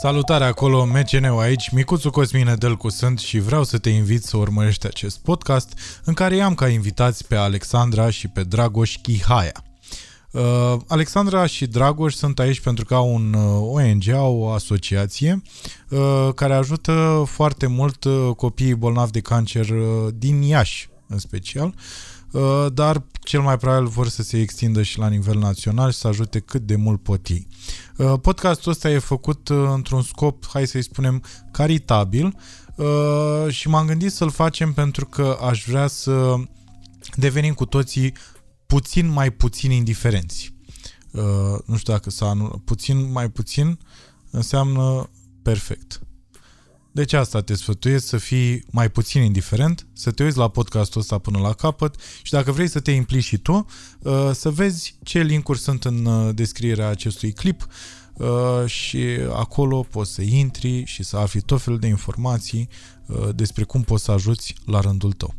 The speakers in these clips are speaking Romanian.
Salutare acolo, MCN-ul aici, Micuțu Cosmin Edelcu sunt și vreau să te invit să urmărești acest podcast în care i-am ca invitați pe Alexandra și pe Dragoș Chihaia. Uh, Alexandra și Dragoș sunt aici pentru că au un uh, ONG, au o asociație uh, care ajută foarte mult uh, copiii bolnavi de cancer uh, din Iași în special, uh, dar cel mai probabil vor să se extindă și la nivel național și să ajute cât de mult pot ei. Uh, podcastul ăsta e făcut uh, într-un scop, hai să-i spunem, caritabil uh, și m-am gândit să-l facem pentru că aș vrea să devenim cu toții puțin mai puțin indiferenți. Nu știu dacă să anul... puțin mai puțin înseamnă perfect. Deci asta te sfătuiesc să fii mai puțin indiferent, să te uiți la podcastul ăsta până la capăt și dacă vrei să te implici și tu, să vezi ce linkuri sunt în descrierea acestui clip și acolo poți să intri și să afli tot felul de informații despre cum poți să ajuți la rândul tău.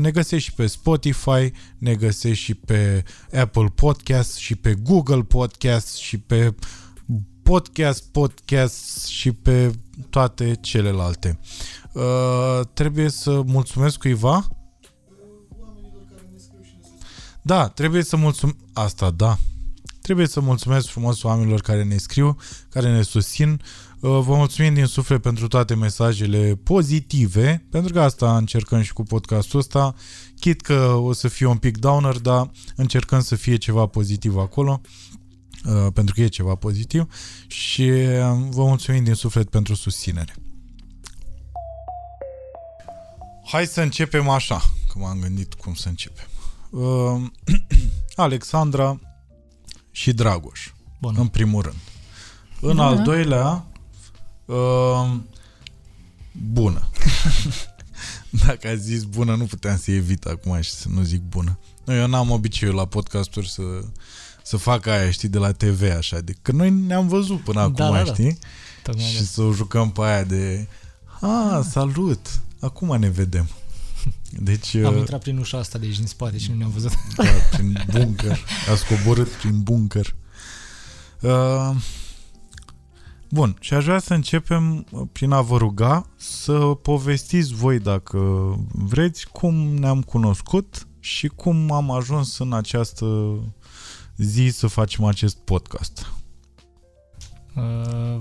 Ne găsești și pe Spotify, ne găsești și pe Apple Podcast și pe Google Podcast și pe podcast, podcast și pe toate celelalte. Uh, trebuie să mulțumesc cuiva? Da, trebuie să mulțumesc... Asta, da. Trebuie să mulțumesc frumos oamenilor care ne scriu, care ne susțin. Uh, vă mulțumim din suflet pentru toate mesajele pozitive, pentru că asta încercăm și cu podcastul ăsta. Chit că o să fie un pic downer, dar încercăm să fie ceva pozitiv acolo. Uh, pentru că e ceva pozitiv și uh, vă mulțumim din suflet pentru susținere. Hai să începem așa, că m-am gândit cum să începem. Uh, Alexandra și Dragoș, Bun. în primul rând. În bună. al doilea, bună. Dacă a zis bună, nu puteam să evit acum și să nu zic bună. Eu n-am obiceiul la podcasturi să să facă aia, știi, de la TV, așa. De, că noi ne-am văzut până acum, da, da, da. știi? Tocmai și să o jucăm pe aia de a, salut, acum ne vedem. Deci, Am uh, intrat prin ușa asta de aici din spate și nu ne-am văzut. Da, prin bunker. A scoborât prin bunker. Uh, bun, și aș vrea să începem prin a vă ruga să povestiți voi, dacă vreți, cum ne-am cunoscut și cum am ajuns în această zi să facem acest podcast? Uh,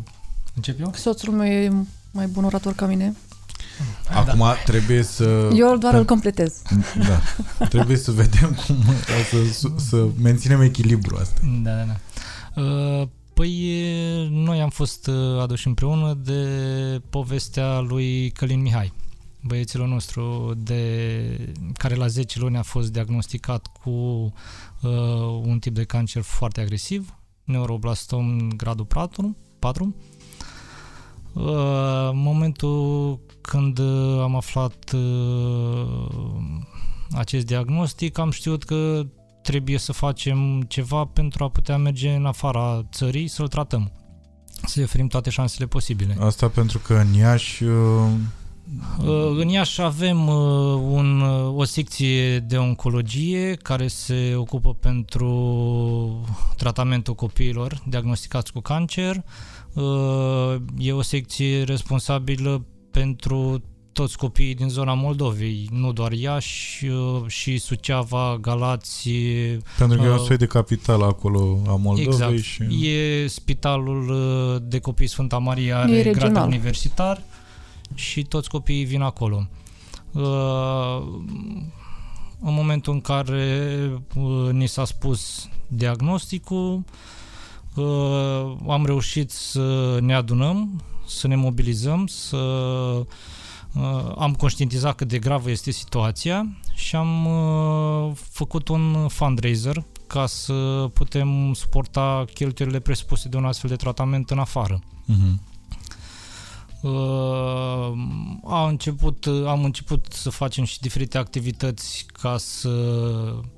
încep eu? Soțul meu e mai bun orator ca mine. Acum da. trebuie să... Eu doar îl completez. Da. Trebuie să vedem cum să, să menținem echilibru asta. Da, da, da. Uh, păi noi am fost uh, aduși împreună de povestea lui Călin Mihai, băiețilul nostru de, care la 10 luni a fost diagnosticat cu uh, un tip de cancer foarte agresiv, neuroblastom gradul 4, 4. Uh, momentul când am aflat uh, acest diagnostic, am știut că trebuie să facem ceva pentru a putea merge în afara țării să-l tratăm. Să-i oferim toate șansele posibile. Asta pentru că în Iași uh, Uh, în Iași avem uh, un, uh, o secție de oncologie care se ocupă pentru tratamentul copiilor diagnosticați cu cancer. E o secție responsabilă pentru toți copiii din zona Moldovei, nu doar Iași, și Suceava, Galați. Pentru că e un soi de capitală acolo a Moldovei. Exact. Și... E spitalul de copii Sfânta Maria, are grad universitar. Uh, și toți copiii vin acolo. Uh, în momentul în care uh, ni s-a spus diagnosticul, uh, am reușit să ne adunăm, să ne mobilizăm, să am conștientizat cât de gravă este situația și am făcut un fundraiser ca să putem suporta cheltuielile presupuse de un astfel de tratament în afară. Uh-huh. Uh, a început, am început să facem și diferite activități ca să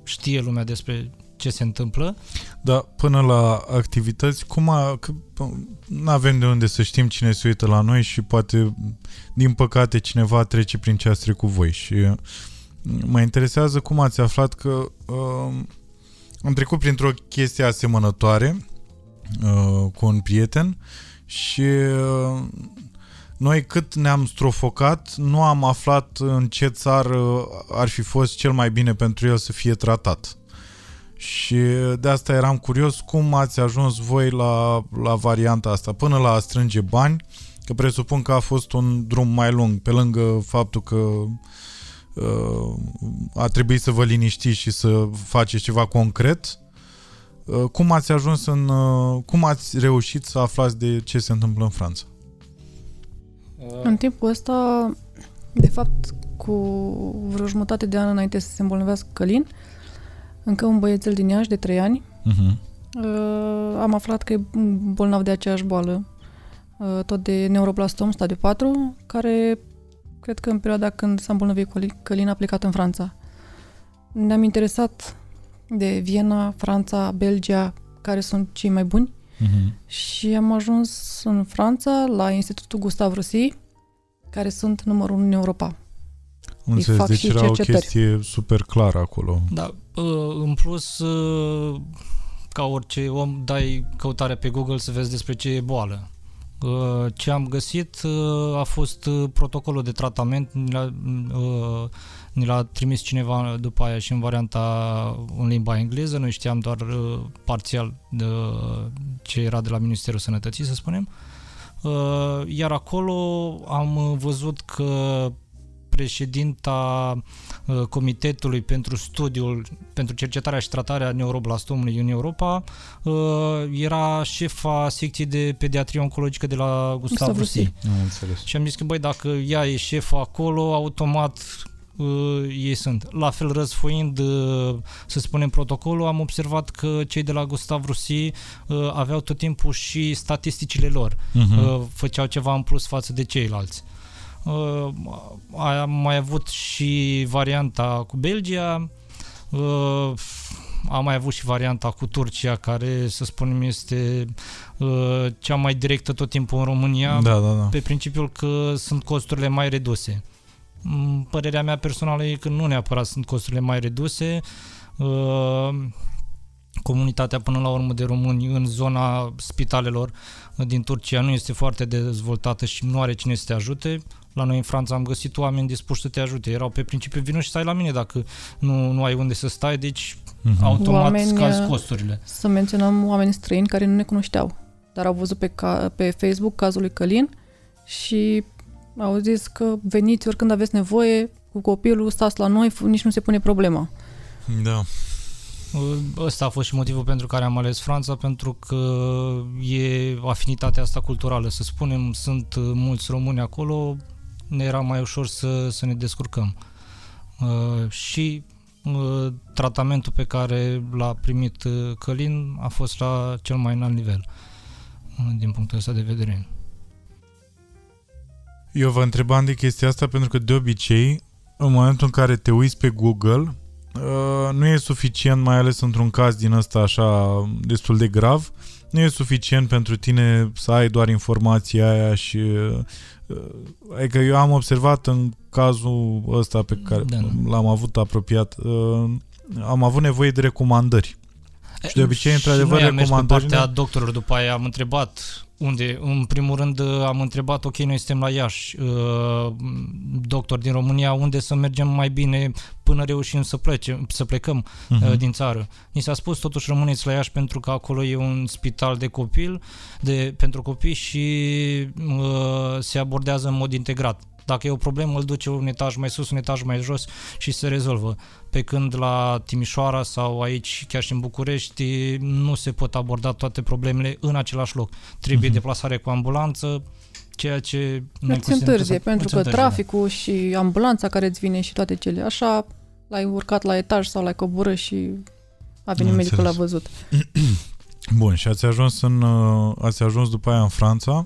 știe lumea despre ce se întâmplă. Da, până la activități, cum a, că nu avem de unde să știm cine se uită la noi și poate, din păcate, cineva trece prin ce ați trecut voi și mă interesează cum ați aflat că uh, am trecut printr-o chestie asemănătoare uh, cu un prieten și uh, noi cât ne-am strofocat, nu am aflat în ce țară ar fi fost cel mai bine pentru el să fie tratat. Și de asta eram curios cum ați ajuns voi la, la varianta asta, până la a strânge bani, că presupun că a fost un drum mai lung, pe lângă faptul că uh, a trebuit să vă liniștiți și să faceți ceva concret. Uh, cum ați ajuns în... Uh, cum ați reușit să aflați de ce se întâmplă în Franța? În timpul ăsta, de fapt, cu vreo jumătate de an înainte să se îmbolnăvească Călin, încă un băiețel din Iași de 3 ani, Uh-huh. uh, am aflat că e bolnav de aceeași boală, uh, tot de neuroblastom, stadiu 4, care cred că în perioada când s-a îmbolnăvit Călin- Călin a plecat în Franța. Ne-am interesat de Viena, Franța, Belgia, care sunt cei mai buni Uh-huh. și am ajuns în Franța, la Institutul Gustav Roussy, care sunt numărul 1 în Europa. Înțeles, fac deci și era o cercetări. chestie super clară acolo. Da, uh, în plus, uh, ca orice om, dai căutare pe Google să vezi despre ce e boală. Uh, Ce am găsit uh, a fost uh, protocolul de tratament, ni l-a, uh, ni l-a trimis cineva după aia și în varianta în limba engleză, noi știam doar uh, parțial de ce era de la Ministerul Sănătății, să spunem. Uh, Iar acolo am văzut că președinta uh, Comitetului pentru Studiul, pentru Cercetarea și Tratarea Neuroblastomului în Europa uh, era șefa secției de pediatrie oncologică de la Gustav Gustav Roussy. Roussy. Am înțeles. Și am zis că, băi, dacă ea e șefa acolo, automat uh, ei sunt. La fel, răsfoind, uh, să spunem, protocolul, am observat că cei de la Gustav Roussy uh, aveau tot timpul și statisticile lor. Uh-huh. Uh, făceau ceva în plus față de ceilalți. Uh, am mai avut și varianta cu Belgia, uh, am mai avut și varianta cu Turcia, care, să spunem, este uh, cea mai directă tot timpul în România, Da, da, da. pe principiul că sunt costurile mai reduse. Mm, Părerea mea personală e că nu neapărat sunt costurile mai reduse. Uh, Comunitatea până la urmă de români în zona spitalelor din Turcia nu este foarte dezvoltată și nu are cine să te ajute. La noi în Franța am găsit oameni dispuși să te ajute. Erau pe principiu vino și stai la mine dacă nu, nu ai unde să stai, deci Mhm. automat Oameni, scazi uh, costurile. Să menționăm oameni străini care nu ne cunoșteau, dar au văzut pe, ca, pe Facebook cazul lui Călin și au zis că veniți oricând aveți nevoie cu copilul, stați la noi, f- nici nu se pune problema. Da. Ăsta a fost și motivul pentru care am ales Franța, pentru că e afinitatea asta culturală, să spunem, sunt uh, mulți români acolo, ne era mai ușor să, să ne descurcăm. Uh, și uh, tratamentul pe care l-a primit uh, Călin a fost la cel mai înalt nivel, uh, din punctul ăsta de vedere. Eu vă întrebam de chestia asta pentru că de obicei, în momentul în care te uiți pe Google, uh, nu e suficient, mai ales într-un caz din ăsta așa destul de grav, nu e suficient pentru tine să ai doar informația aia și uh, adică eu am observat în cazul ăsta pe care Da, da. l-am avut apropiat, uh, am avut nevoie de recomandări. Și de obicei, într-adevăr, și noi am mers pe recomandările- partea doctorilor după aia, am întrebat unde, în primul rând am întrebat, ok, noi suntem la Iași, uh, doctor din România, unde să mergem mai bine până reușim să, plece, să plecăm Mhm. uh, din țară. Ni s-a spus totuși rămâneți la Iași pentru că acolo e un spital de copil, de, pentru copii și uh, se abordează în mod integrat. Dacă e o problemă, îl duce un etaj mai sus, un etaj mai jos și se rezolvă. Pe când la Timișoara sau aici, chiar și în București, nu se pot aborda toate problemele în același loc. Trebuie Mhm. deplasare cu ambulanță, ceea ce... noi Îți considerăm întârzie, că- pentru îți că întârzie, da. traficul și ambulanța care îți vine și toate cele așa, l-ai urcat la etaj sau l-ai coborât și a venit Am medicul, l-a înțeles. văzut. Bun, și ați ajuns, în, uh, ați ajuns după aia în Franța, uh,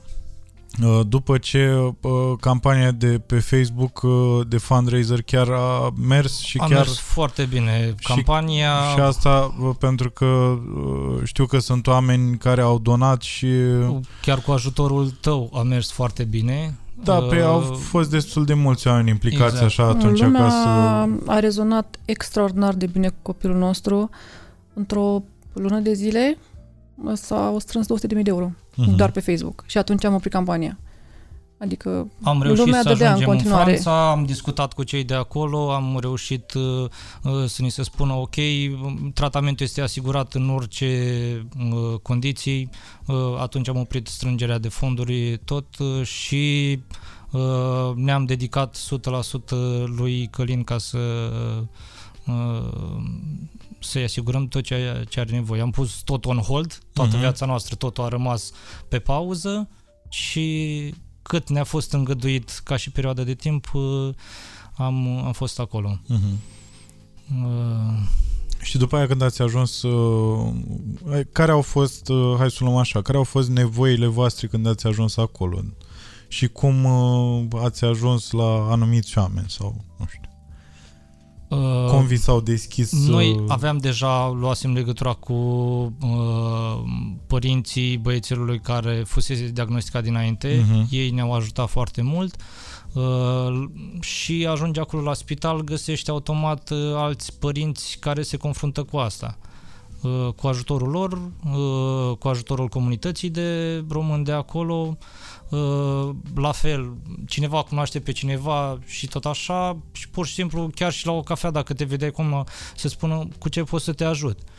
după ce uh, campania de pe Facebook uh, de fundraiser chiar a mers și A chiar mers foarte bine. Campania... și asta uh, pentru că uh, știu că sunt oameni care au donat și chiar cu ajutorul tău a mers foarte bine. da, pe Uh, au fost destul de mulți oameni implicați exact. așa atunci Lumea ca să a rezonat extraordinar de bine cu copilul nostru. Într-o lună de zile s-au strâns 200.000 de euro. Uh-huh. doar pe Facebook. Și atunci am oprit campania. Adică am reușit lumea să dădea ajungem în în, continuare. Franța, am discutat cu cei de acolo, am reușit uh, uh, să ni se spună ok, tratamentul este asigurat în orice uh, condiții, uh, atunci am oprit strângerea de fonduri tot uh, și uh, ne-am dedicat 100% lui Călin ca să uh, să-i asigurăm tot ce, ce are nevoie. Am pus tot on hold, toată Mhm. viața noastră, totul a rămas pe pauză și cât ne-a fost îngăduit ca și perioada de timp, uh, am, am fost acolo. Uh-huh. Uh, Și după aia când ați ajuns, uh, care au fost, uh, hai să o luăm așa, care au fost nevoile voastre când ați ajuns acolo? Și cum uh, ați ajuns la anumiți oameni sau, nu știu, uh, cum vi s-au deschis? Noi uh, aveam deja, luasem legătura cu uh, părinții băiețelului care fusese diagnosticat dinainte. Mhm. Ei ne-au ajutat foarte mult. Uh, și ajunge acolo la spital, găsește automat uh, alți părinți care se confruntă cu asta. Uh, cu ajutorul lor, uh, cu ajutorul comunității de români de acolo, uh, la fel, cineva cunoaște pe cineva și tot așa și pur și simplu chiar și la o cafea dacă te vedeai cum să spună cu ce pot să te ajut. Uh,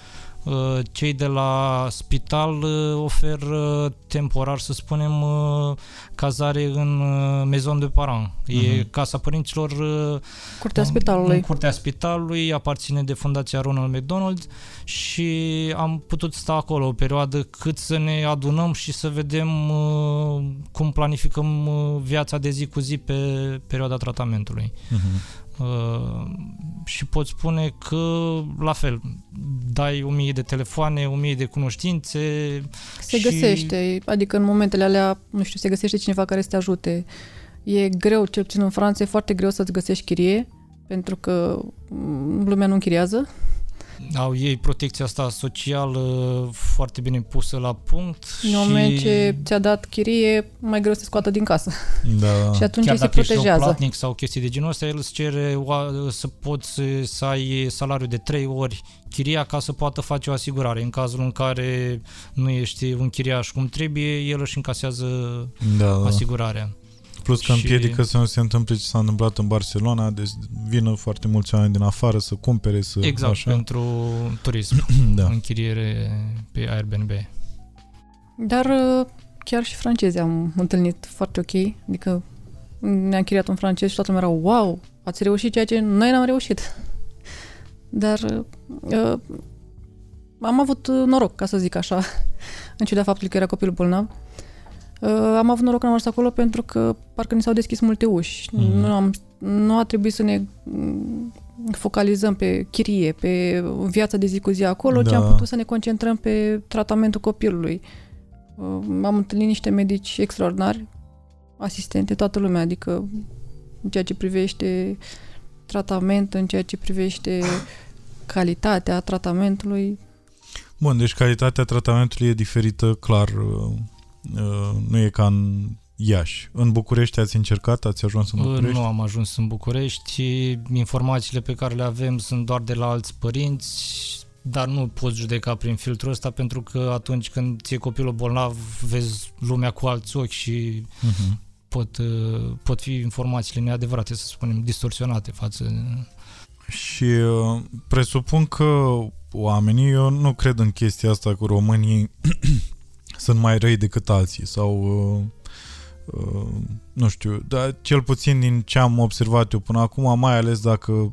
Cei de la spital uh, oferă temporar, să spunem, uh, cazare în uh, Maison de Parents. E Mhm. casa părinților uh, Curtea în- spitalului. În curtea spitalului, aparține de Fundația Ronald McDonald și am putut sta acolo o perioadă cât să ne adunăm și să vedem uh, cum planificăm uh, viața de zi cu zi pe perioada tratamentului. uh-huh. Uh, și pot spune că, la fel, dai o mie de telefoane, o mie de cunoștințe. Se și- găsește, adică în momentele alea, nu știu, se găsește cineva care să te ajute. E greu, cel puțin în Franța, e foarte greu să-ți găsești chirie, pentru că mm, lumea nu închiriază. Au ei protecția asta socială foarte bine pusă la punct. În și moment ce ți-a dat chirie, mai greu să te scoată din casă. Da. Și atunci Chiar ei se dacă ești protejează. platnic sau chestii de genul ăsta, el îți cere oa- să poți să ai salariu de 3 ori chiria ca să poată face o asigurare. În cazul în care nu ești un chiriaș cum trebuie, el își încasează da, da. asigurarea. Plus că și- împiedică să nu se întâmple ce s-a întâmplat în Barcelona, deci vină foarte mulți oameni din afară să cumpere, să Exact, așa. pentru turism, Da. închiriere pe Airbnb. Dar uh, chiar și francezi am întâlnit foarte ok, adică ne-a închiriat un francez și toată lumea era wow, ați reușit ceea ce noi n-am reușit. Dar uh, am avut uh, noroc, ca să zic așa, în ciuda faptului că era copilul bolnav. Uh, am avut noroc că am ajuns acolo pentru că parcă ni s-au deschis multe uși. Mhm. Nu, am, nu a trebuit să ne mm, focalizăm pe chirie, pe viața de zi cu zi acolo, ci Da. am putut să ne concentrăm pe tratamentul copilului. Uh, am întâlnit niște medici extraordinari, asistente, toată lumea, adică în ceea ce privește tratament, în ceea ce privește calitatea tratamentului. Bun, deci calitatea tratamentului e diferită, clar, uh, uh, nu e ca în Iași. În București ați încercat? Ați ajuns în București? Nu am ajuns în București. Informațiile pe care le avem sunt doar de la alți părinți, dar nu poți judeca prin filtrul ăsta pentru că atunci când ți-e copilul bolnav vezi lumea cu alți ochi și Uh-huh. pot, uh, pot fi informațiile neadevărate, să spunem, distorsionate față Și uh, presupun că oamenii, eu nu cred în chestia asta cu românii sunt mai răi decât alții sau uh, uh, nu știu, dar cel puțin din ce am observat eu până acum, mai ales dacă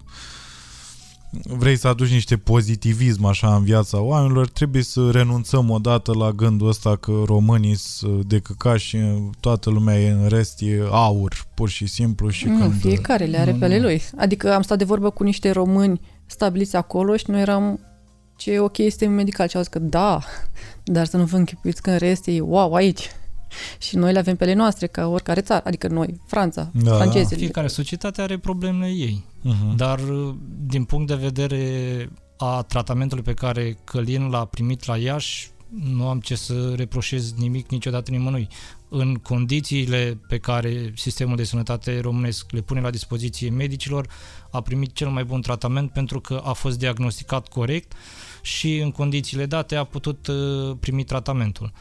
vrei să aduci niște pozitivism așa în viața oamenilor, trebuie să renunțăm odată la gândul ăsta că românii sunt de căca și toată lumea e în rest e aur, pur și simplu și nu, când... fiecare le are Nu, pe ale nu. lui. Adică am stat de vorbă cu niște români stabiliți acolo și noi eram ce ok este medical și au zis că da, dar să nu vă închipuiți că în rest e wow aici. Și noi le avem pe ale noastre, ca oricare țară, adică noi, Franța, Da, da. francezii. fiecare societate are problemele ei. Uh-huh. Dar uh, din punct de vedere a tratamentului pe care Călin l-a primit la Iași, nu am ce să reproșez nimic niciodată nimănui. În condițiile pe care sistemul de sănătate românesc le pune la dispoziție medicilor, a primit cel mai bun tratament pentru că a fost diagnosticat corect și în condițiile date a putut uh, primi tratamentul.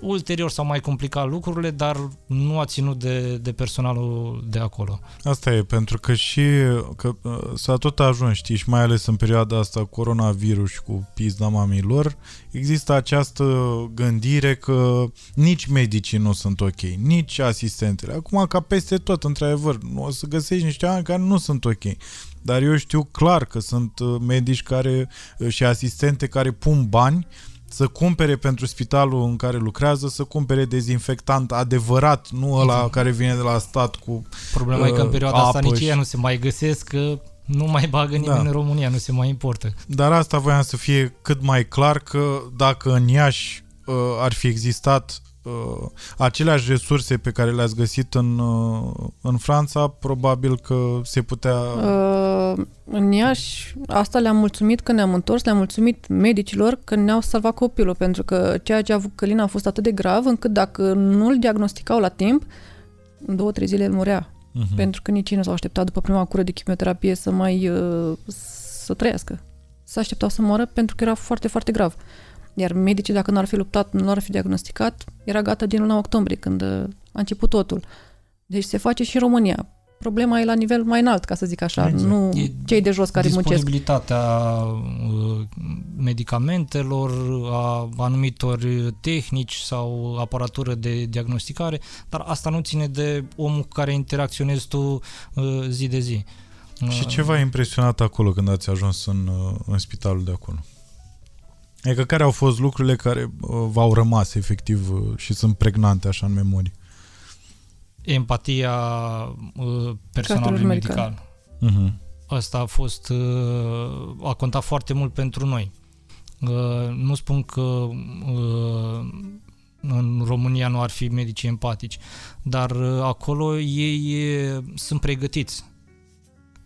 ulterior s-au mai complicat lucrurile, dar nu a ținut de, de personalul de acolo. Asta e, pentru că și că uh, s-a tot ajuns, știi, și mai ales în perioada asta coronavirus și cu pizda mamilor, există această gândire că nici medicii nu sunt ok, nici asistentele. Acum, ca peste tot, într-adevăr, o să găsești niște oameni care nu sunt ok. Dar eu știu clar că sunt uh, medici care uh, și asistente care pun bani să cumpere pentru spitalul în care lucrează, să cumpere dezinfectant adevărat, nu ăla exact. care vine de la stat cu Problema uh, e că în perioada asta nici și... ea nu se mai găsesc, că nu mai bagă nimeni da. în România, nu se mai importă. Dar asta voiam să fie cât mai clar că dacă în Iași uh, ar fi existat uh, aceleași resurse pe care le-ați găsit în, uh, în Franța, probabil că se putea... Uh, în Iași, asta le-am mulțumit că ne-am întors, le-am mulțumit medicilor că ne-au salvat copilul, pentru că ceea ce a avut Călina a fost atât de grav, încât dacă nu îl diagnosticau la timp, în două, trei zile el murea. Uh-huh. Pentru că nici ei nu s-au așteptat după prima cură de chimioterapie să mai uh, să trăiască. S-a așteptat să moară pentru că era foarte, foarte grav. Iar medicii, dacă nu ar fi luptat, nu ar fi diagnosticat, era gata din luna octombrie, când uh, a început totul. Deci se face și în România. Problema e la nivel mai înalt, ca să zic așa, exact. nu e cei de jos care muncesc. Disponibilitatea uh, medicamentelor, a anumitor tehnici sau aparatură de diagnosticare, dar asta nu ține de omul cu care interacționezi tu uh, zi de zi. Și ce v-a impresionat acolo când ați ajuns în, în spitalul de acolo? Adică care au fost lucrurile care uh, v-au rămas efectiv uh, și sunt pregnante așa în memorie? Empatia uh, personalului medical. Uh-huh. Asta a fost, a contat foarte mult pentru noi. Nu spun că în România nu ar fi medici empatici, dar acolo ei sunt pregătiți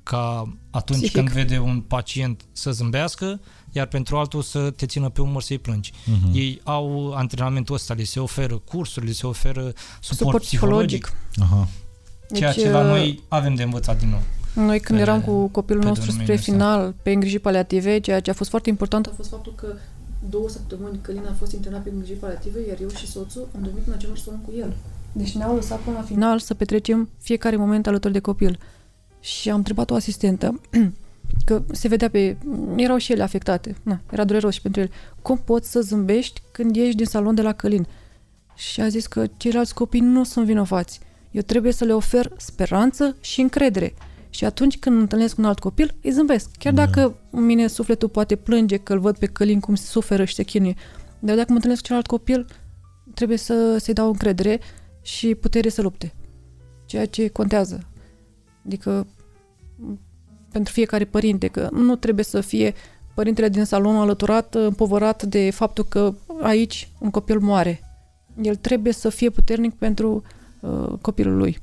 ca atunci Psihic. când vede un pacient să zâmbească, iar pentru altul să te țină pe umăr să-i plângi. Uh-huh. Ei au antrenamentul ăsta, li se oferă cursuri, li se oferă suport, suport psihologic. psihologic. Aha. Ceea deci, ce la uh, noi avem de învățat din nou. Noi când pe, eram cu copilul nostru spre final, pe îngrijiri paliative, ceea ce a fost foarte important a fost faptul că două săptămâni Călina a fost internat pe îngrijiri paliative, iar eu și soțul am dormit în același somn cu el. Deci ne-au lăsat până la final să petrecem fiecare moment alături de copil. Și am întrebat o asistentă că se vedea pe... erau și ele afectate. Na, era dureros și pentru ele. Cum poți să zâmbești când ieși din salon de la Călin? Și a zis că ceilalți copii nu sunt vinovați. Eu trebuie să le ofer speranță și încredere. Și atunci când întâlnesc un alt copil, îi zâmbesc. Chiar da. dacă mine sufletul poate plânge că îl văd pe Călin cum se suferă și se chinuie. Dar dacă mă întâlnesc cu celălalt copil, trebuie să, să-i dau încredere și putere să lupte. Ceea ce contează. Adică pentru fiecare părinte, că nu trebuie să fie părintele din salon alăturat, împovărat de faptul că aici un copil moare. El trebuie să fie puternic pentru uh, copilul lui.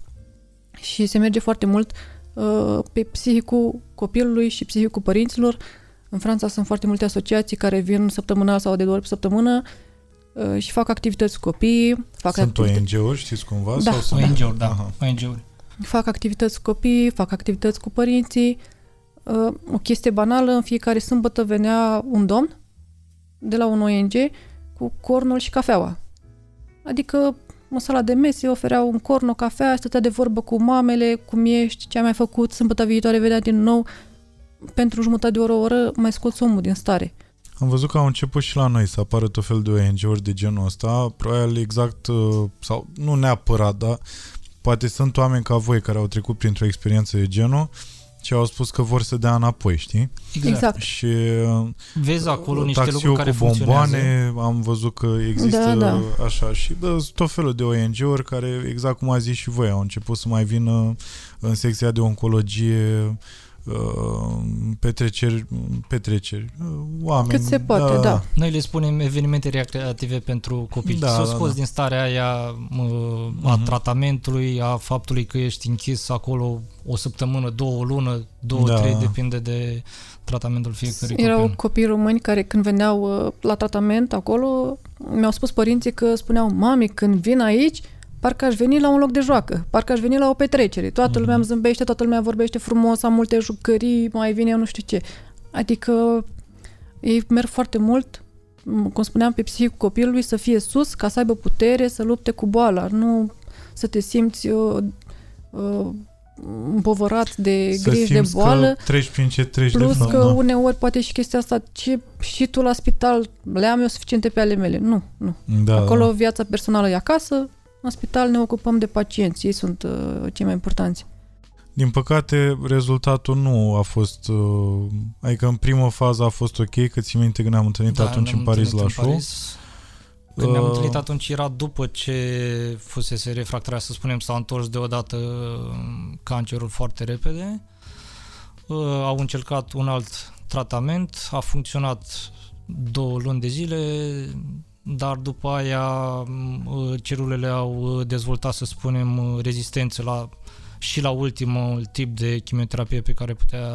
Și se merge foarte mult uh, pe psihicul copilului și psihicul părinților. În Franța sunt foarte multe asociații care vin săptămânal sau de două ori pe săptămână uh, și fac activități cu copii. Fac sunt activități... ONG-uri, știți cumva? Da, sau sunt... ONG-uri, da. ONG-uri. Fac activități cu copii, fac activități cu părinții, Uh, o chestie banală, în fiecare sâmbătă venea un domn de la un ONG cu cornul și cafeaua. Adică în sala de mese oferea un corn, o cafea, stătea de vorbă cu mamele, cum ești, ce ai mai făcut, sâmbătă viitoare vedea din nou, pentru jumătate de oră, o oră, mai scoți omul din stare. Am văzut că au început și la noi să apară tot fel de ONG-uri de genul ăsta, probabil exact, uh, sau nu neapărat, dar poate sunt oameni ca voi care au trecut printr-o experiență de genul, și au spus că vor să dea înapoi, știi? Exact. exact. Și Vezi acolo niște lucruri care cu bomboane, am văzut că există da, da. așa și bă, tot felul de ONG-uri care, exact cum a zis și voi, au început să mai vină în secția de oncologie Uh, petreceri, petreceri, uh, oameni. Cât se poate, da. da. Noi le spunem evenimente recreative pentru copii. Da, Să da, scoți da. din starea aia a uh-huh. tratamentului, a faptului că ești închis acolo o săptămână, două, o lună, două, da. trei, depinde de tratamentul fiecărui Erau copil. copii români care când veneau uh, la tratament acolo, mi-au spus părinții că spuneau, mami, când vin aici, parcă aș veni la un loc de joacă, parcă aș veni la o petrecere. Toată lumea îmi mhm. zâmbește, toată lumea vorbește frumos, am multe jucării, mai vine eu nu știu ce. Adică ei merg foarte mult cum spuneam, pe psihicul copilului să fie sus ca să aibă putere să lupte cu boala, nu să te simți uh, uh, împovărat de Să griji de simți boală. că treci prin ce treci Plus de fapt. că da. uneori poate și chestia asta, ce și tu la spital le am eu suficiente pe ale mele. Nu, nu. da, Acolo da. viața personală e acasă, în spital ne ocupăm de pacienți, ei sunt uh, cei mai importanți. Din păcate, rezultatul nu a fost... Uh, adică în primă fază a fost ok, că ți minte că ne-am întâlnit atunci ne-am în Paris întâlnit la în show. Paris. Când ne-am Uh, întâlnit atunci era după ce fusese refractarea, să spunem, s-a întors deodată cancerul foarte repede. Uh, Au încercat un alt tratament, a funcționat două luni de zile, dar după aia uh, celulele au uh, dezvoltat, să spunem, uh, rezistență la, și la ultimul tip de chimioterapie pe care putea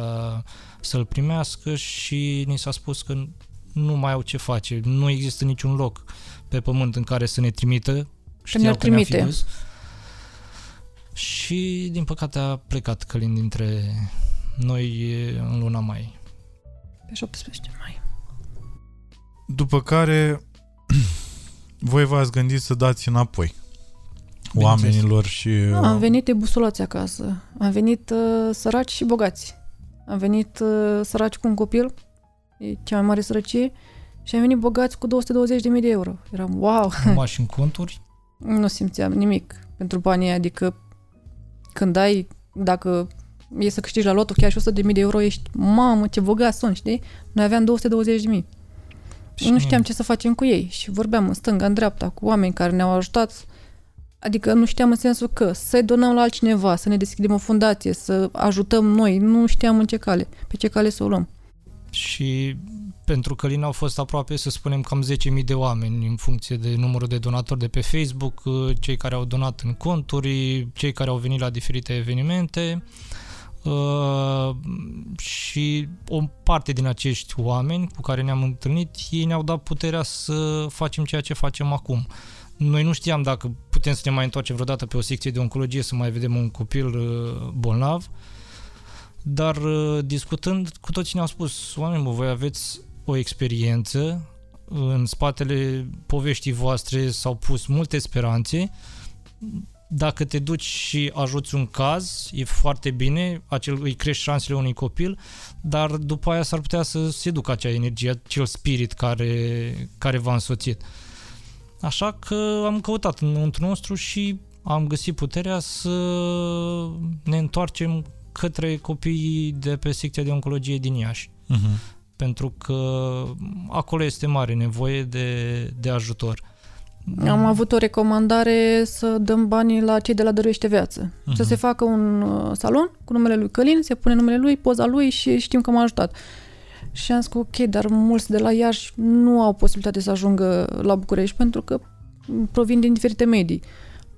să-l primească și ni s-a spus că nu mai au ce face, nu există niciun loc pe pământ în care să ne trimită. Știau ne-ar că ne-am fi trimite. dus. Și din păcate a plecat Călin dintre noi în luna mai. Pe 17 mai. După care voi v-ați gândit să dați înapoi Bineînțeles. oamenilor și... Am venit ebusulați acasă. Am venit uh, săraci și bogați. Am venit uh, săraci cu un copil, e cea mai mare sărăcie, și am venit bogați cu 220.000 de euro. Eram, wow, Mașini conturi. nu simțeam nimic pentru banii aia, adică când ai, dacă e să câștigi la loto chiar și 100.000 de euro, ești, mamă, ce bogat sunt, știi? Noi aveam 220.000. Nu știam ce să facem cu ei și vorbeam în stânga, în dreapta, cu oameni care ne-au ajutat. Adică nu știam în sensul că să-i donăm la altcineva, să ne deschidem o fundație, să ajutăm noi. Nu știam în ce cale, pe ce cale să o luăm. Și pentru Călin au fost aproape, să spunem, cam 10.000 de oameni în funcție de numărul de donatori de pe Facebook, cei care au donat în conturi, cei care au venit la diferite evenimente. Uh, și o parte din acești oameni cu care ne-am întâlnit, ei ne-au dat puterea să facem ceea ce facem acum. Noi nu știam dacă putem să ne mai întoarcem vreodată pe o secție de oncologie să mai vedem un copil uh, bolnav, dar uh, discutând, cu toții ne-au spus, oameni, bă, voi aveți o experiență, în spatele poveștii voastre s-au pus multe speranțe, dacă te duci și ajuți un caz, e foarte bine, acel, îi crești șansele unui copil, dar după aia s-ar putea să se ducă acea energie, acel spirit care, care v-a însoțit. Așa că am căutat înăuntru nostru și am găsit puterea să ne întoarcem către copiii de pe secția de oncologie din Iași. Uh-huh. Pentru că acolo este mare nevoie de, de ajutor. Am avut o recomandare să dăm banii la cei de la Dăruiește Viață. Uh-huh. Să se facă un uh, salon cu numele lui Călin, se pune numele lui, poza lui și știm că m-a ajutat. Și am zis că ok, dar mulți de la Iași nu au posibilitate să ajungă la București pentru că provin din diferite medii.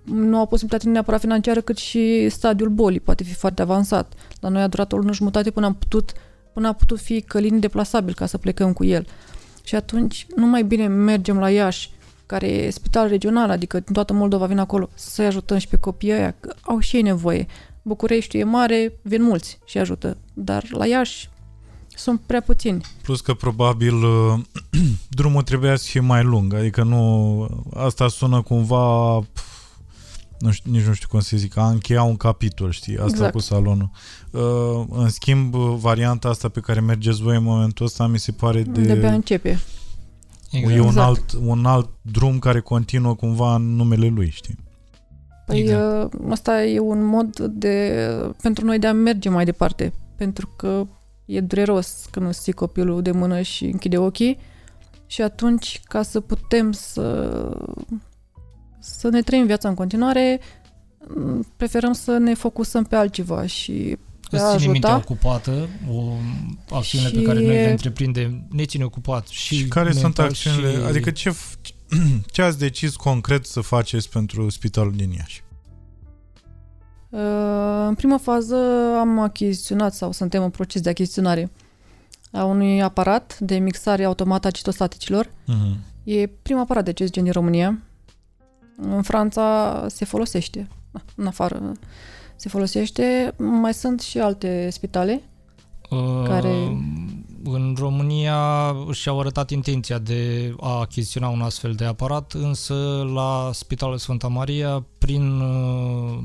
Nu au posibilitate neapărat financiară cât și stadiul bolii poate fi foarte avansat. La noi a durat o lună jumătate până am putut până a putut fi Călin deplasabil ca să plecăm cu el. Și atunci nu mai bine mergem la Iași, care e spital regional, adică din toată Moldova vin acolo, să-i ajutăm și pe copiii ăia, că au și ei nevoie. București e mare, vin mulți și ajută, dar la Iași sunt prea puțini. Plus că probabil uh, drumul trebuia să fie mai lung, adică nu... Asta sună cumva... pf, Nu știu, nici nu știu cum să zic, a încheia un capitol, știi, asta Exact. cu salonul. Uh, în schimb, varianta asta pe care mergeți voi în momentul ăsta mi se pare de... De... De-abia începe. E un, Exact. alt, un alt drum care continuă cumva în numele lui, știi? Păi Exact. exact. ăsta e un mod de, pentru noi de a merge mai departe, pentru că e dureros când îți ții copilul de mână și închide ochii și atunci, ca să putem să, să ne trăim viața în continuare, m, preferăm să ne focusăm pe altceva și pe a Îți ține mintea ajuta. ocupată, o acțiune Și- pe care noi le întreprindem, ne ține ocupat și, Și care sunt mental acțiunile? Și... Adică ce, f- ce ați decis concret să faceți pentru spitalul din Iași? Uh, În primă fază am achiziționat sau suntem în proces de achiziționare a unui aparat de mixare automată a citostaticilor. Uh-huh. E primul aparat de acest gen din România. În Franța se folosește, în afară se folosește. Mai sunt și alte spitale. Uh, care- în România și-au arătat intenția de a achiziționa un astfel de aparat, însă la Spitalul Sfânta Maria, prin uh,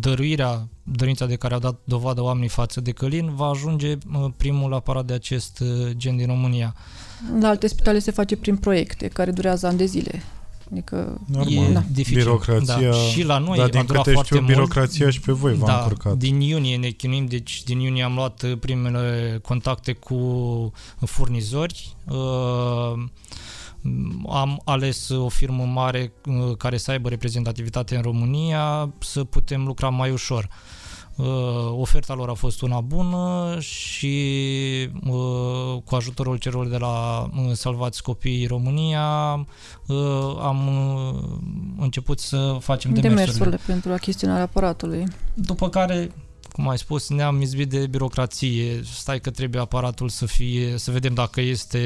dăruirea, dăruința de care au dat dovadă oamenii față de Călin, va ajunge uh, primul aparat de acest uh, gen din România. La alte spitale se face prin proiecte care durează ani de zile. Adică Normal. E Da. dificil. Birocrația, da. Și la noi dar a din durat câte foarte știu, mult. birocrația și pe voi v-a da, încurcat. din iunie ne chinuim, deci din iunie am luat uh, primele contacte cu furnizori. Uh, am ales o firmă mare uh, care să aibă reprezentativitate în România să putem lucra mai ușor. Uh, oferta lor a fost una bună și uh, cu ajutorul celor de la uh, Salvați Copiii România uh, am uh, început să facem demersurile. demersurile pentru achiziționarea aparatului. După care, cum ai spus, ne-am izbit de birocrație. Stai că trebuie aparatul să fie, să vedem dacă este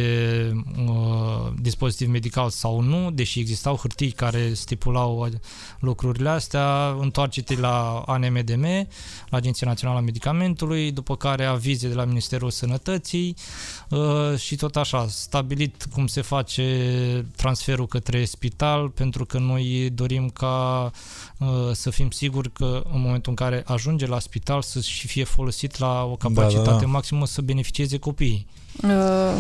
uh, dispozitiv medical sau nu, deși existau hârtii care stipulau lucrurile astea. Întoarce-te la ANMDM, la Agenția Națională a Medicamentului, după care avize de la Ministerul Sănătății uh, și tot așa, stabilit cum se face transferul către spital, pentru că noi dorim ca uh, să fim siguri că în momentul în care ajunge la spital să și fie folosit la o capacitate da, da. maximă să beneficieze copiii. Uh,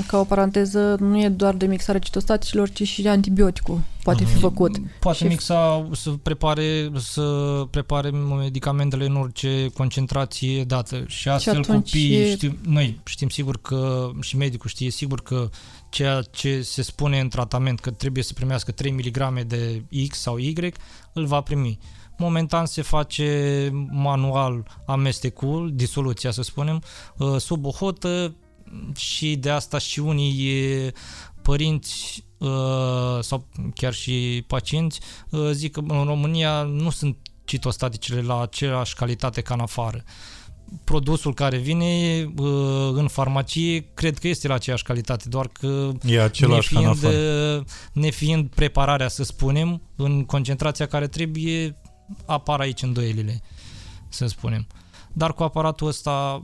Ca o paranteză, nu e doar de mixarea citostaticilor, ci și antibioticul poate fi Mhm. făcut. Poate Și- mixa, să prepare, să prepare medicamentele în orice concentrație dată și astfel atunci copiii, e- știm, noi știm sigur că și medicul știe sigur că ceea ce se spune în tratament că trebuie să primească 3 mg de X sau Y, îl va primi. Momentan se face manual amestecul, disoluția să spunem, uh, sub o hotă și de asta și unii e, părinți uh, sau chiar și pacienți uh, zic că în România nu sunt citostaticele la aceeași calitate ca în afară. Produsul care vine uh, în farmacie cred că este la aceeași calitate, doar că E același ca în nefiind, afară. uh, nefiind prepararea, să spunem, în concentrația care trebuie, apar aici îndoielile, să spunem. Dar cu aparatul ăsta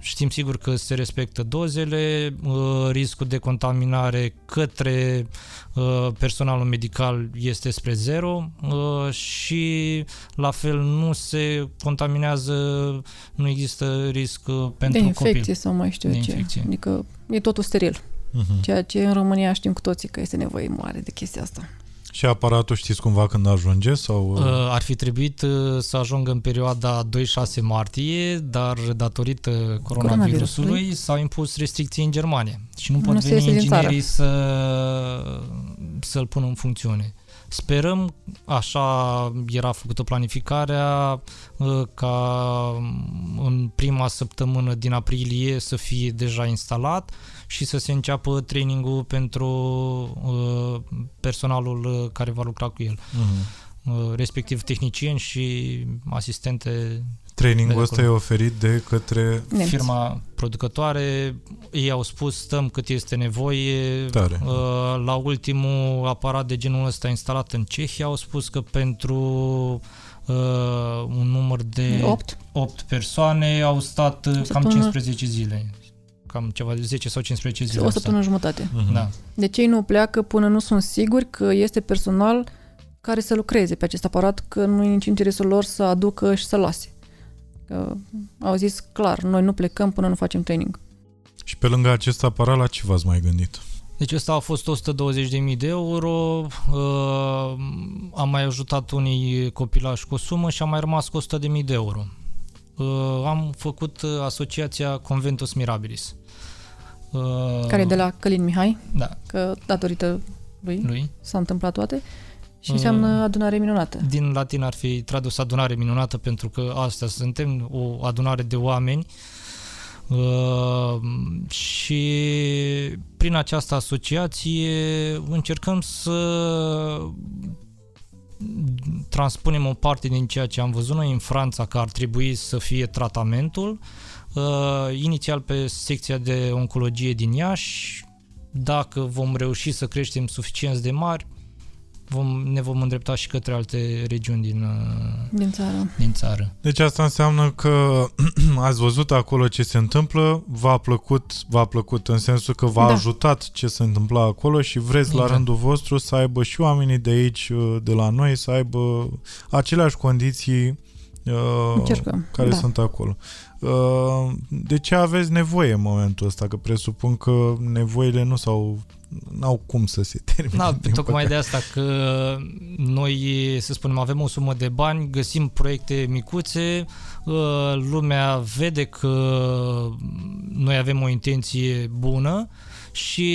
știm sigur că se respectă dozele, uh, riscul de contaminare către uh, personalul medical este spre zero uh, și la fel nu se contaminează, nu există risc uh, pentru de infecție copil. sau mai știu De eu ce. infecție. Adică e totul steril. Mhm. Ceea ce în România știm cu toții că este nevoie mare de chestia asta. Și aparatul știți cumva când ajunge? Sau... Uh, Ar fi trebuit uh, să ajungă în perioada 2-6 martie, dar datorită coronavirusului Coronavirusului. s-au impus restricții în Germania și nu pot Nu se veni iese din inginerii să, să-l pună în funcțiune. Sperăm, așa era făcută planificarea, uh, ca în prima săptămână din aprilie să fie deja instalat și să se înceapă trainingul pentru uh, personalul uh, care va lucra cu el Mhm. uh, respectiv tehnicieni și asistente Trainingul de ăsta e acolo. oferit de către... Nemți. firma producătoare. Ei au spus stăm cât este nevoie. Tare. Uh, La ultimul aparat de genul ăsta instalat în Cehia au spus că pentru uh, un număr de 8. 8 persoane au stat uh, cam săptămână. 15 zile. Cam ceva de 10 sau 15 zile. O au stat. săptămână jumătate. Mhm. Da. Deci ei nu pleacă până nu sunt siguri că este personal care să lucreze pe acest aparat, că nu e nici interesul lor să aducă și să lase. Că au zis clar, noi nu plecăm până nu facem training. Și pe lângă acest aparat, la ce v-ați mai gândit? Deci ăsta a fost 120.000 de euro, uh, am mai ajutat unii copilași cu o sumă și am mai rămas cu 100.000 de euro. Uh, am făcut uh, asociația Conventus Mirabilis. Uh, Care e de la Călin Mihai, Da, că datorită lui lui. s-a întâmplat toate și Uh. înseamnă adunare minunată. Din latin ar fi tradus adunare minunată pentru că asta suntem, o adunare de oameni Uh, și prin această asociație încercăm să transpunem o parte din ceea ce am văzut noi în Franța că ar trebui să fie tratamentul, uh, inițial pe secția de oncologie din Iași, dacă vom reuși să creștem suficient de mari, vom, ne vom îndrepta și către alte regiuni din, uh, Din țară. din țară. Deci asta înseamnă că ați văzut acolo ce se întâmplă, v-a plăcut, v-a plăcut în sensul că v-a Da. ajutat ce se întâmpla acolo și vreți la Exact. rândul vostru să aibă și oamenii de aici, uh, de la noi, să aibă aceleași condiții uh, Încercăm. care da. sunt acolo. Uh, De ce aveți nevoie în momentul ăsta? Că presupun că nevoile nu s-au n-au cum să se termine. Da, din tocmai păcate. de asta că noi, să spunem, avem o sumă de bani, găsim proiecte micuțe, uh, lumea vede că noi avem o intenție bună și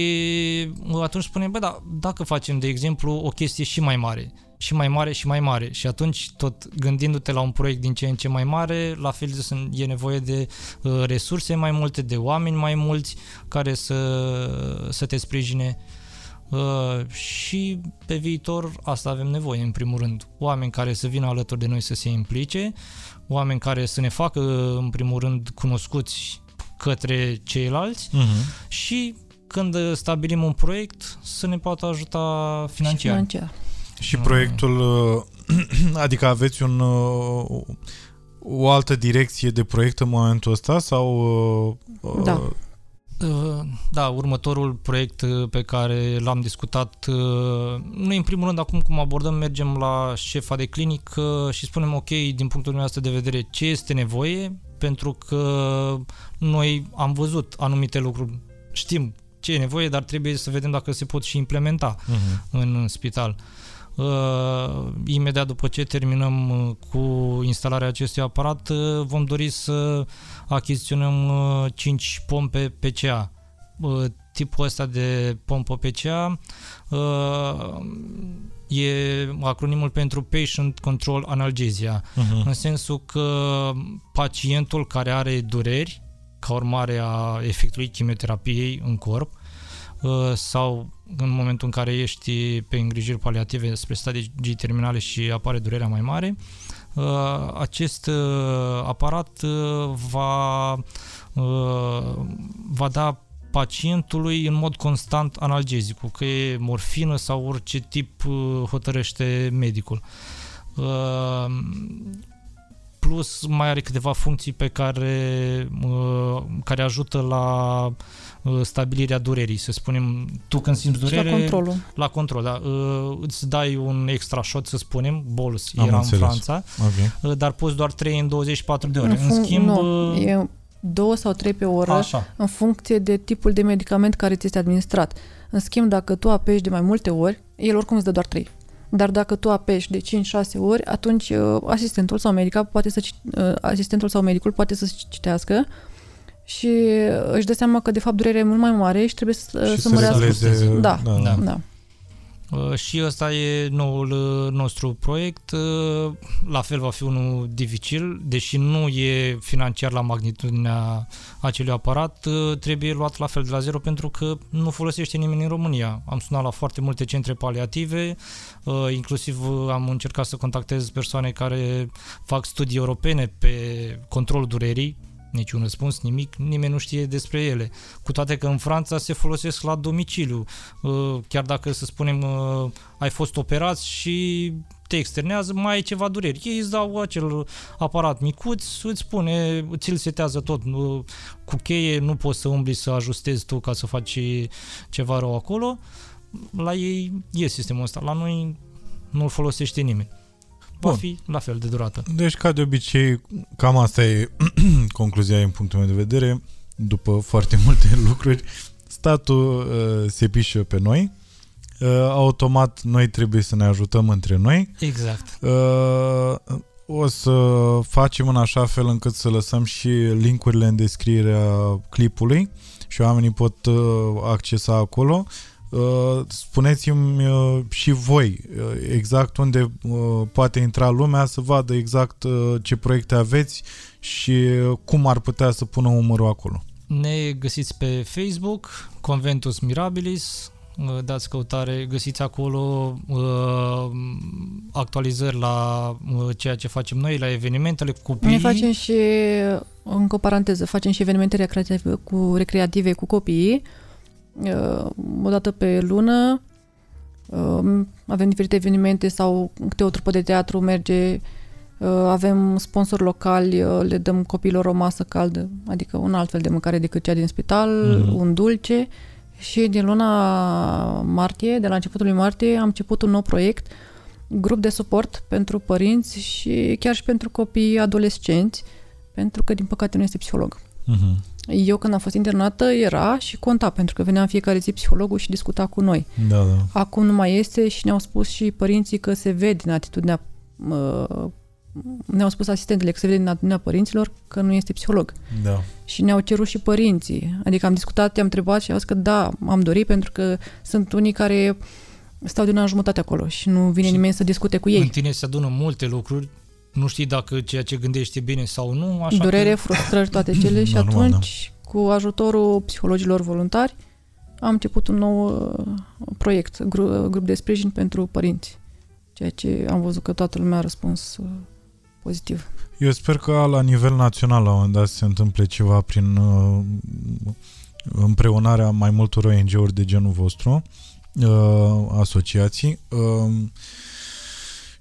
uh, atunci spunem, bă, da, dacă facem, de exemplu, o chestie și mai mare, și mai mare și mai mare și atunci tot gândindu-te la un proiect din ce în ce mai mare, la fel sunt- e nevoie de uh, resurse mai multe, de oameni mai mulți care să, să te sprijine Uh, și pe viitor asta avem nevoie în primul rând. Oameni care să vină alături de noi să se implice, oameni care să ne facă în primul rând cunoscuți către ceilalți Mhm. și când uh, stabilim un proiect să ne poată ajuta Și financiar. financiar. Și Mm. proiectul, uh, adică aveți un, uh, o altă direcție de proiect în momentul ăsta sau... uh, uh, Da. Uh, Da, următorul proiect uh, pe care l-am discutat, uh, noi în primul rând acum cum abordăm, mergem la șefa de clinic uh, și spunem ok, din punctul dumneavoastră de vedere, ce este nevoie, pentru că noi am văzut anumite lucruri, știm ce e nevoie, dar trebuie să vedem dacă se pot și implementa mhm. în spital. Uh, imediat după ce terminăm uh, cu instalarea acestui aparat, uh, vom dori să achiziționăm uh, 5 pompe PCA. Uh, tipul ăsta de pompă PCA uh, e acronimul pentru Patient Control Analgesia, Mhm. în sensul că pacientul care are dureri ca urmare a efectului chimioterapiei în corp uh, sau în momentul în care ești pe îngrijiri paliative spre stadii terminale și apare durerea mai mare, uh, acest uh, aparat uh, va, uh, va da pacientului în mod constant analgezicul, că e morfină sau orice tip uh, hotărăște medicul. Uh, plus mai are câteva funcții pe care, uh, care ajută la uh, stabilirea durerii, să spunem, tu când simți Și durere, la controlul. la control, da, uh, îți dai un extra shot, să spunem, bolus, Am era înțeles. în Franța, Ok. uh, dar poți doar 3 în 24 de ore. În, fun- schimb, nu, uh, e două sau trei pe oră așa, în funcție de tipul de medicament care ți este administrat. În schimb, dacă tu apeși de mai multe ori, el oricum îți dă doar 3. Dar dacă tu apeși de 5-6 ori, atunci uh, asistentul sau medica poate să ci- uh, asistentul sau medicul poate să citească și uh, își dă seama că de fapt durerea e mult mai mare și trebuie să, Și să mărească. regleze- Da, da. Da. da. Uh, și ăsta e noul uh, nostru proiect. Uh, La fel va fi unul dificil, deși nu e financiar la magnitudinea acelui aparat, uh, trebuie luat la fel de la zero pentru că nu folosește nimeni în România. Am sunat la foarte multe centre paliative, uh, inclusiv uh, am încercat să contactez persoane care fac studii europene pe controlul durerii, niciun răspuns, nimic, nimeni nu știe despre ele. Cu toate că în Franța se folosesc la domiciliu, Uh, chiar dacă, să spunem, uh, ai fost operat și te externează, mai ai ceva dureri. Ei îți dau acel aparat micuț, îți spune, ți-l setează tot. Nu- Cu cheie nu poți să umbli să ajustezi tu ca să faci ceva rău acolo. La ei e sistemul ăsta. La noi nu-l folosește nimeni. Va Bun. fi la fel de durată. Deci, ca de obicei, cam asta e concluzia în punctul meu de vedere. După foarte multe lucruri, statul uh, se pișă pe noi. Uh, automat, noi trebuie să ne ajutăm între noi. Exact. Uh, o să facem în așa fel încât să lăsăm și linkurile în descrierea clipului și oamenii pot uh, accesa acolo. Uh, spuneți-mi uh, și voi uh, exact unde uh, poate intra lumea să vadă exact uh, ce proiecte aveți și uh, cum ar putea să pună umărul acolo. Ne găsiți pe Facebook, Conventus Mirabilis, uh, dați căutare, găsiți acolo uh, actualizări la uh, ceea ce facem noi, la evenimentele cu copiii. Noi facem și, încă o paranteză, facem și evenimente recreative cu, recreative cu copiii, uh, o dată pe lună, uh, avem diferite evenimente sau câte o trupă de teatru merge, uh, avem sponsori locali, uh, le dăm copiilor o masă caldă, adică un alt fel de mâncare decât cea din spital, Mhm. un dulce și din luna martie, de la începutul lui martie, am început un nou proiect, grup de suport pentru părinți și chiar și pentru copii adolescenți, pentru că, din păcate, nu este psiholog. Mhm. Eu, când am fost internată, era și conta, pentru că venea în fiecare zi psihologul și discuta cu noi. Da, da. Acum nu mai este și ne-au spus și părinții că se vede din atitudinea uh, ne-au spus asistentele că se vede din atitudinea părinților că nu este psiholog. Da. Și ne-au cerut și părinții. Adică am discutat, i-am întrebat și au zis că da, am dorit pentru că sunt unii care stau de un an jumătate acolo și nu vine Și nimeni să discute cu În ei. tine se adună multe lucruri, nu știi dacă ceea ce gândești e bine sau nu, așa Durere, că... frustrări, toate cele și Normal, atunci, cu ajutorul psihologilor voluntari, am început un nou uh, proiect, gru- grup de sprijin pentru părinți. Ceea ce am văzut că toată lumea a răspuns uh, pozitiv. Eu sper că la nivel național la un moment dat se întâmple ceva prin uh, împreunarea mai multor ONG-uri de genul vostru, uh, asociații. Uh,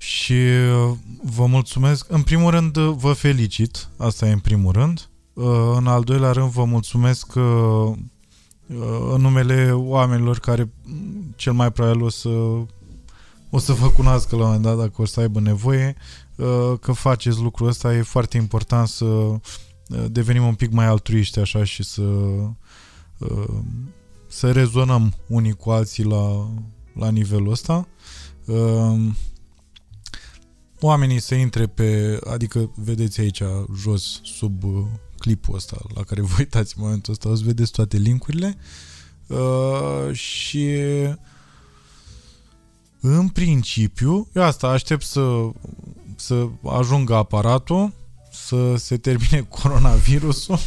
și uh, vă mulțumesc. În primul rând, uh, vă felicit. Asta e în primul rând. Uh, în al doilea rând, vă mulțumesc uh, uh, în numele oamenilor care mm, cel mai probabil o să o să vă cunoască la un moment dat dacă o să aibă nevoie uh, că faceți lucrul ăsta. E foarte important să uh, devenim un pic mai altruiști așa și să uh, să rezonăm unii cu alții la, la nivelul ăsta. Uh, Oamenii să intre pe, adică vedeți aici jos sub uh, clipul ăsta la care vă uitați în momentul ăsta, o să vedeți toate linkurile uh, și în principiu, eu asta aștept să, să ajungă aparatul, să se termine coronavirusul,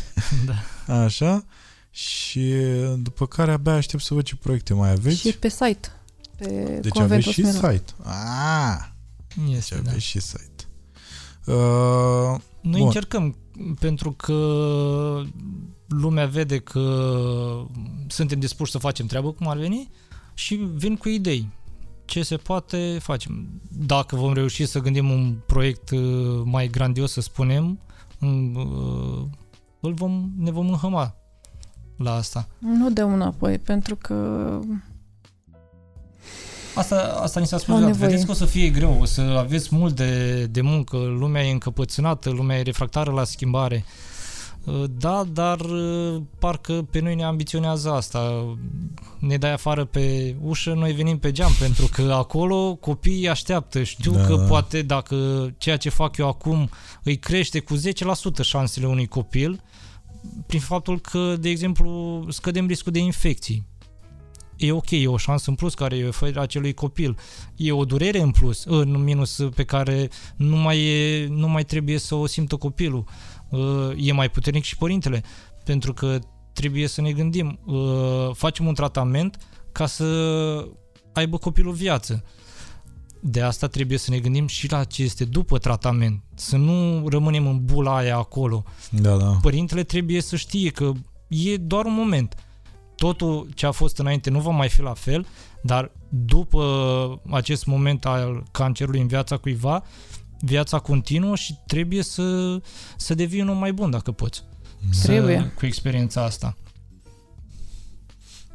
Da. așa, și după care abia aștept să văd ce proiecte mai aveți. Și pe site. Pe deci Conventul aveți și Smirna. site. Ah, deci Este, da. aveți și site. Uh, Noi Bun. încercăm pentru că lumea vede că suntem dispuși să facem treabă cum ar veni și vin cu idei. Ce se poate facem. Dacă vom reuși să gândim un proiect uh, mai grandios, să spunem, uh, îl vom, ne vom înhăma la asta. Nu dăm înapoi, pentru că Asta, asta ni s-a spus Au deodată. nevoie. Vedeți că o să fie greu, o să aveți mult de, de muncă, lumea e încăpățânată, lumea e refractară la schimbare. Uh, Da, dar uh, parcă pe noi ne ambiționează asta. Ne dai afară pe ușă, noi venim pe geam, pentru că acolo copiii așteaptă. Știu Da, că da. poate dacă ceea ce fac eu acum îi crește cu 10% șansele unui copil, prin faptul că, de exemplu, scădem riscul de infecții. E ok, e o șansă în plus care îi oferă acelui copil. E o durere în plus, în minus pe care nu mai, e, nu mai trebuie să o simtă copilul. Uh, E mai puternic și părintele, pentru că trebuie să ne gândim, uh, facem un tratament ca să aibă copilul viață. De asta trebuie să ne gândim și la ce este după tratament, să nu rămânem în bula aia acolo da, da. părintele trebuie să știe că e doar un moment. Totul ce a fost înainte nu va mai fi la fel, dar după acest moment al cancerului în viața cuiva, viața continuă și trebuie să, să devii un om mai bun dacă poți. Trebuie. Să, cu experiența asta.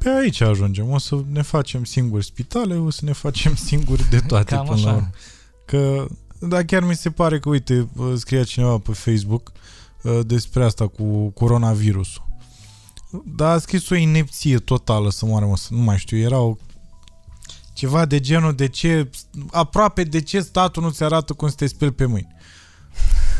Pe aici ajungem. O să ne facem singuri spitale, o să ne facem singuri de toate Cam până la urmă. așa. Că, da, chiar mi se pare că, uite, uh, scria cineva pe Facebook uh, despre asta cu coronavirusul. Dar a scris o inepție totală să moară, mă, să nu mai știu, era o ceva de genul de ce, aproape de ce statul nu-ți arată cum să te speli pe mâini.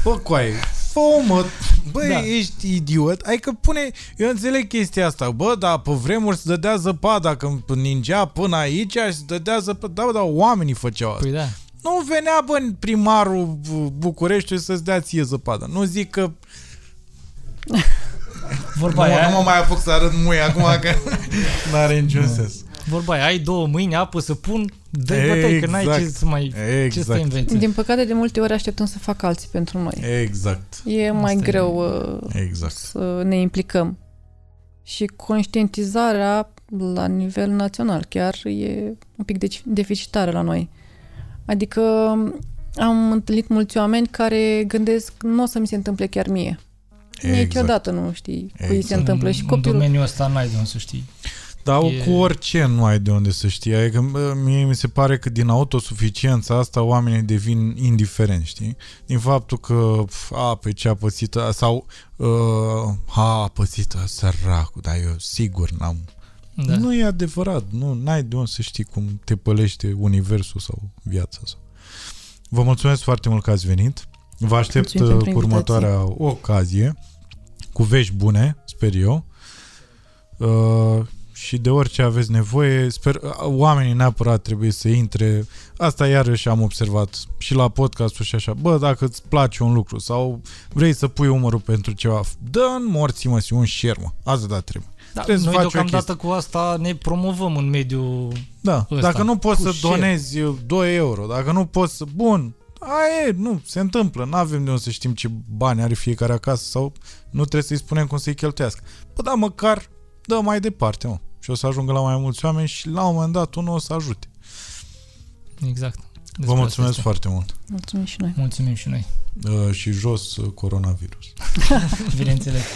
Bă, coaie, fă mă, băi, Da. da. ești idiot, adică pune, eu înțeleg chestia asta, bă, dar pe vremuri se dădea zăpada, când ningea până aici și se dădea zăpada, da, bă, dar oamenii făceau asta. Păi da. Nu venea, bă, primarul Bucureștiului să-ți dea ție zăpadă. Nu zic că Vorba nu, aia, nu mă mai apuc să arăt mui acum că n-are niciun sens. vorba aia, ai două mâini, apă să pun, dă bătăi, că n-ai ce Exact. să mai... Ce să te Exact. înveți? din păcate de multe ori așteptăm să facă alții pentru noi. Exact. E mai Asta e. greu uh, Exact. să ne implicăm. Și conștientizarea la nivel național. Chiar e un pic deci- deficitară la noi. Adică am întâlnit mulți oameni care gândesc nu o să mi se întâmple chiar mie. Exact. Niciodată nu știi cui Exact. se întâmplă și în copilul... domeniul ăsta n-ai de unde să știi. Dar E- cu orice nu ai de unde să știi. Adică bă, mie mi se pare că din autosuficiența asta oamenii devin indiferenți, știi? Din faptul că, pf, a, pe ce a pățit ăla, sau uh, a, a pățit ăla, săracul, dar eu sigur n-am. Da. Da. Nu e adevărat, nu ai de unde să știi cum te pălește universul sau viața sau. Vă mulțumesc foarte mult că ați venit. Vă aștept Mulțumim uh, pentru cu următoarea ocazie, cu vești bune, sper eu. Uh, și de orice aveți nevoie, sper, uh, oamenii neapărat trebuie să intre. Asta iarăși am observat și la podcastul și așa. Bă, dacă îți place un lucru sau vrei să pui umărul pentru ceva, dă în morții mă, un share, mă. Asta da trebuie. Da, Trebuie să noi faci o deocamdată cu asta ne promovăm în mediul... Da, ăsta, dacă nu poți cu să share. donezi 2 euro, dacă nu poți să... Bun, aia e, nu, se întâmplă, nu avem de unde să știm ce bani are fiecare acasă sau nu trebuie să-i spunem cum să-i cheltuiască. Bă, da, măcar dă mai departe, mă. Și o să ajungă la mai mulți oameni și la un moment dat unul o să ajute. Exact. Vă Despre mulțumesc asta este. foarte mult. Mulțumim și noi. Mulțumim și noi. Uh, și jos uh, coronavirus. Bineînțeles.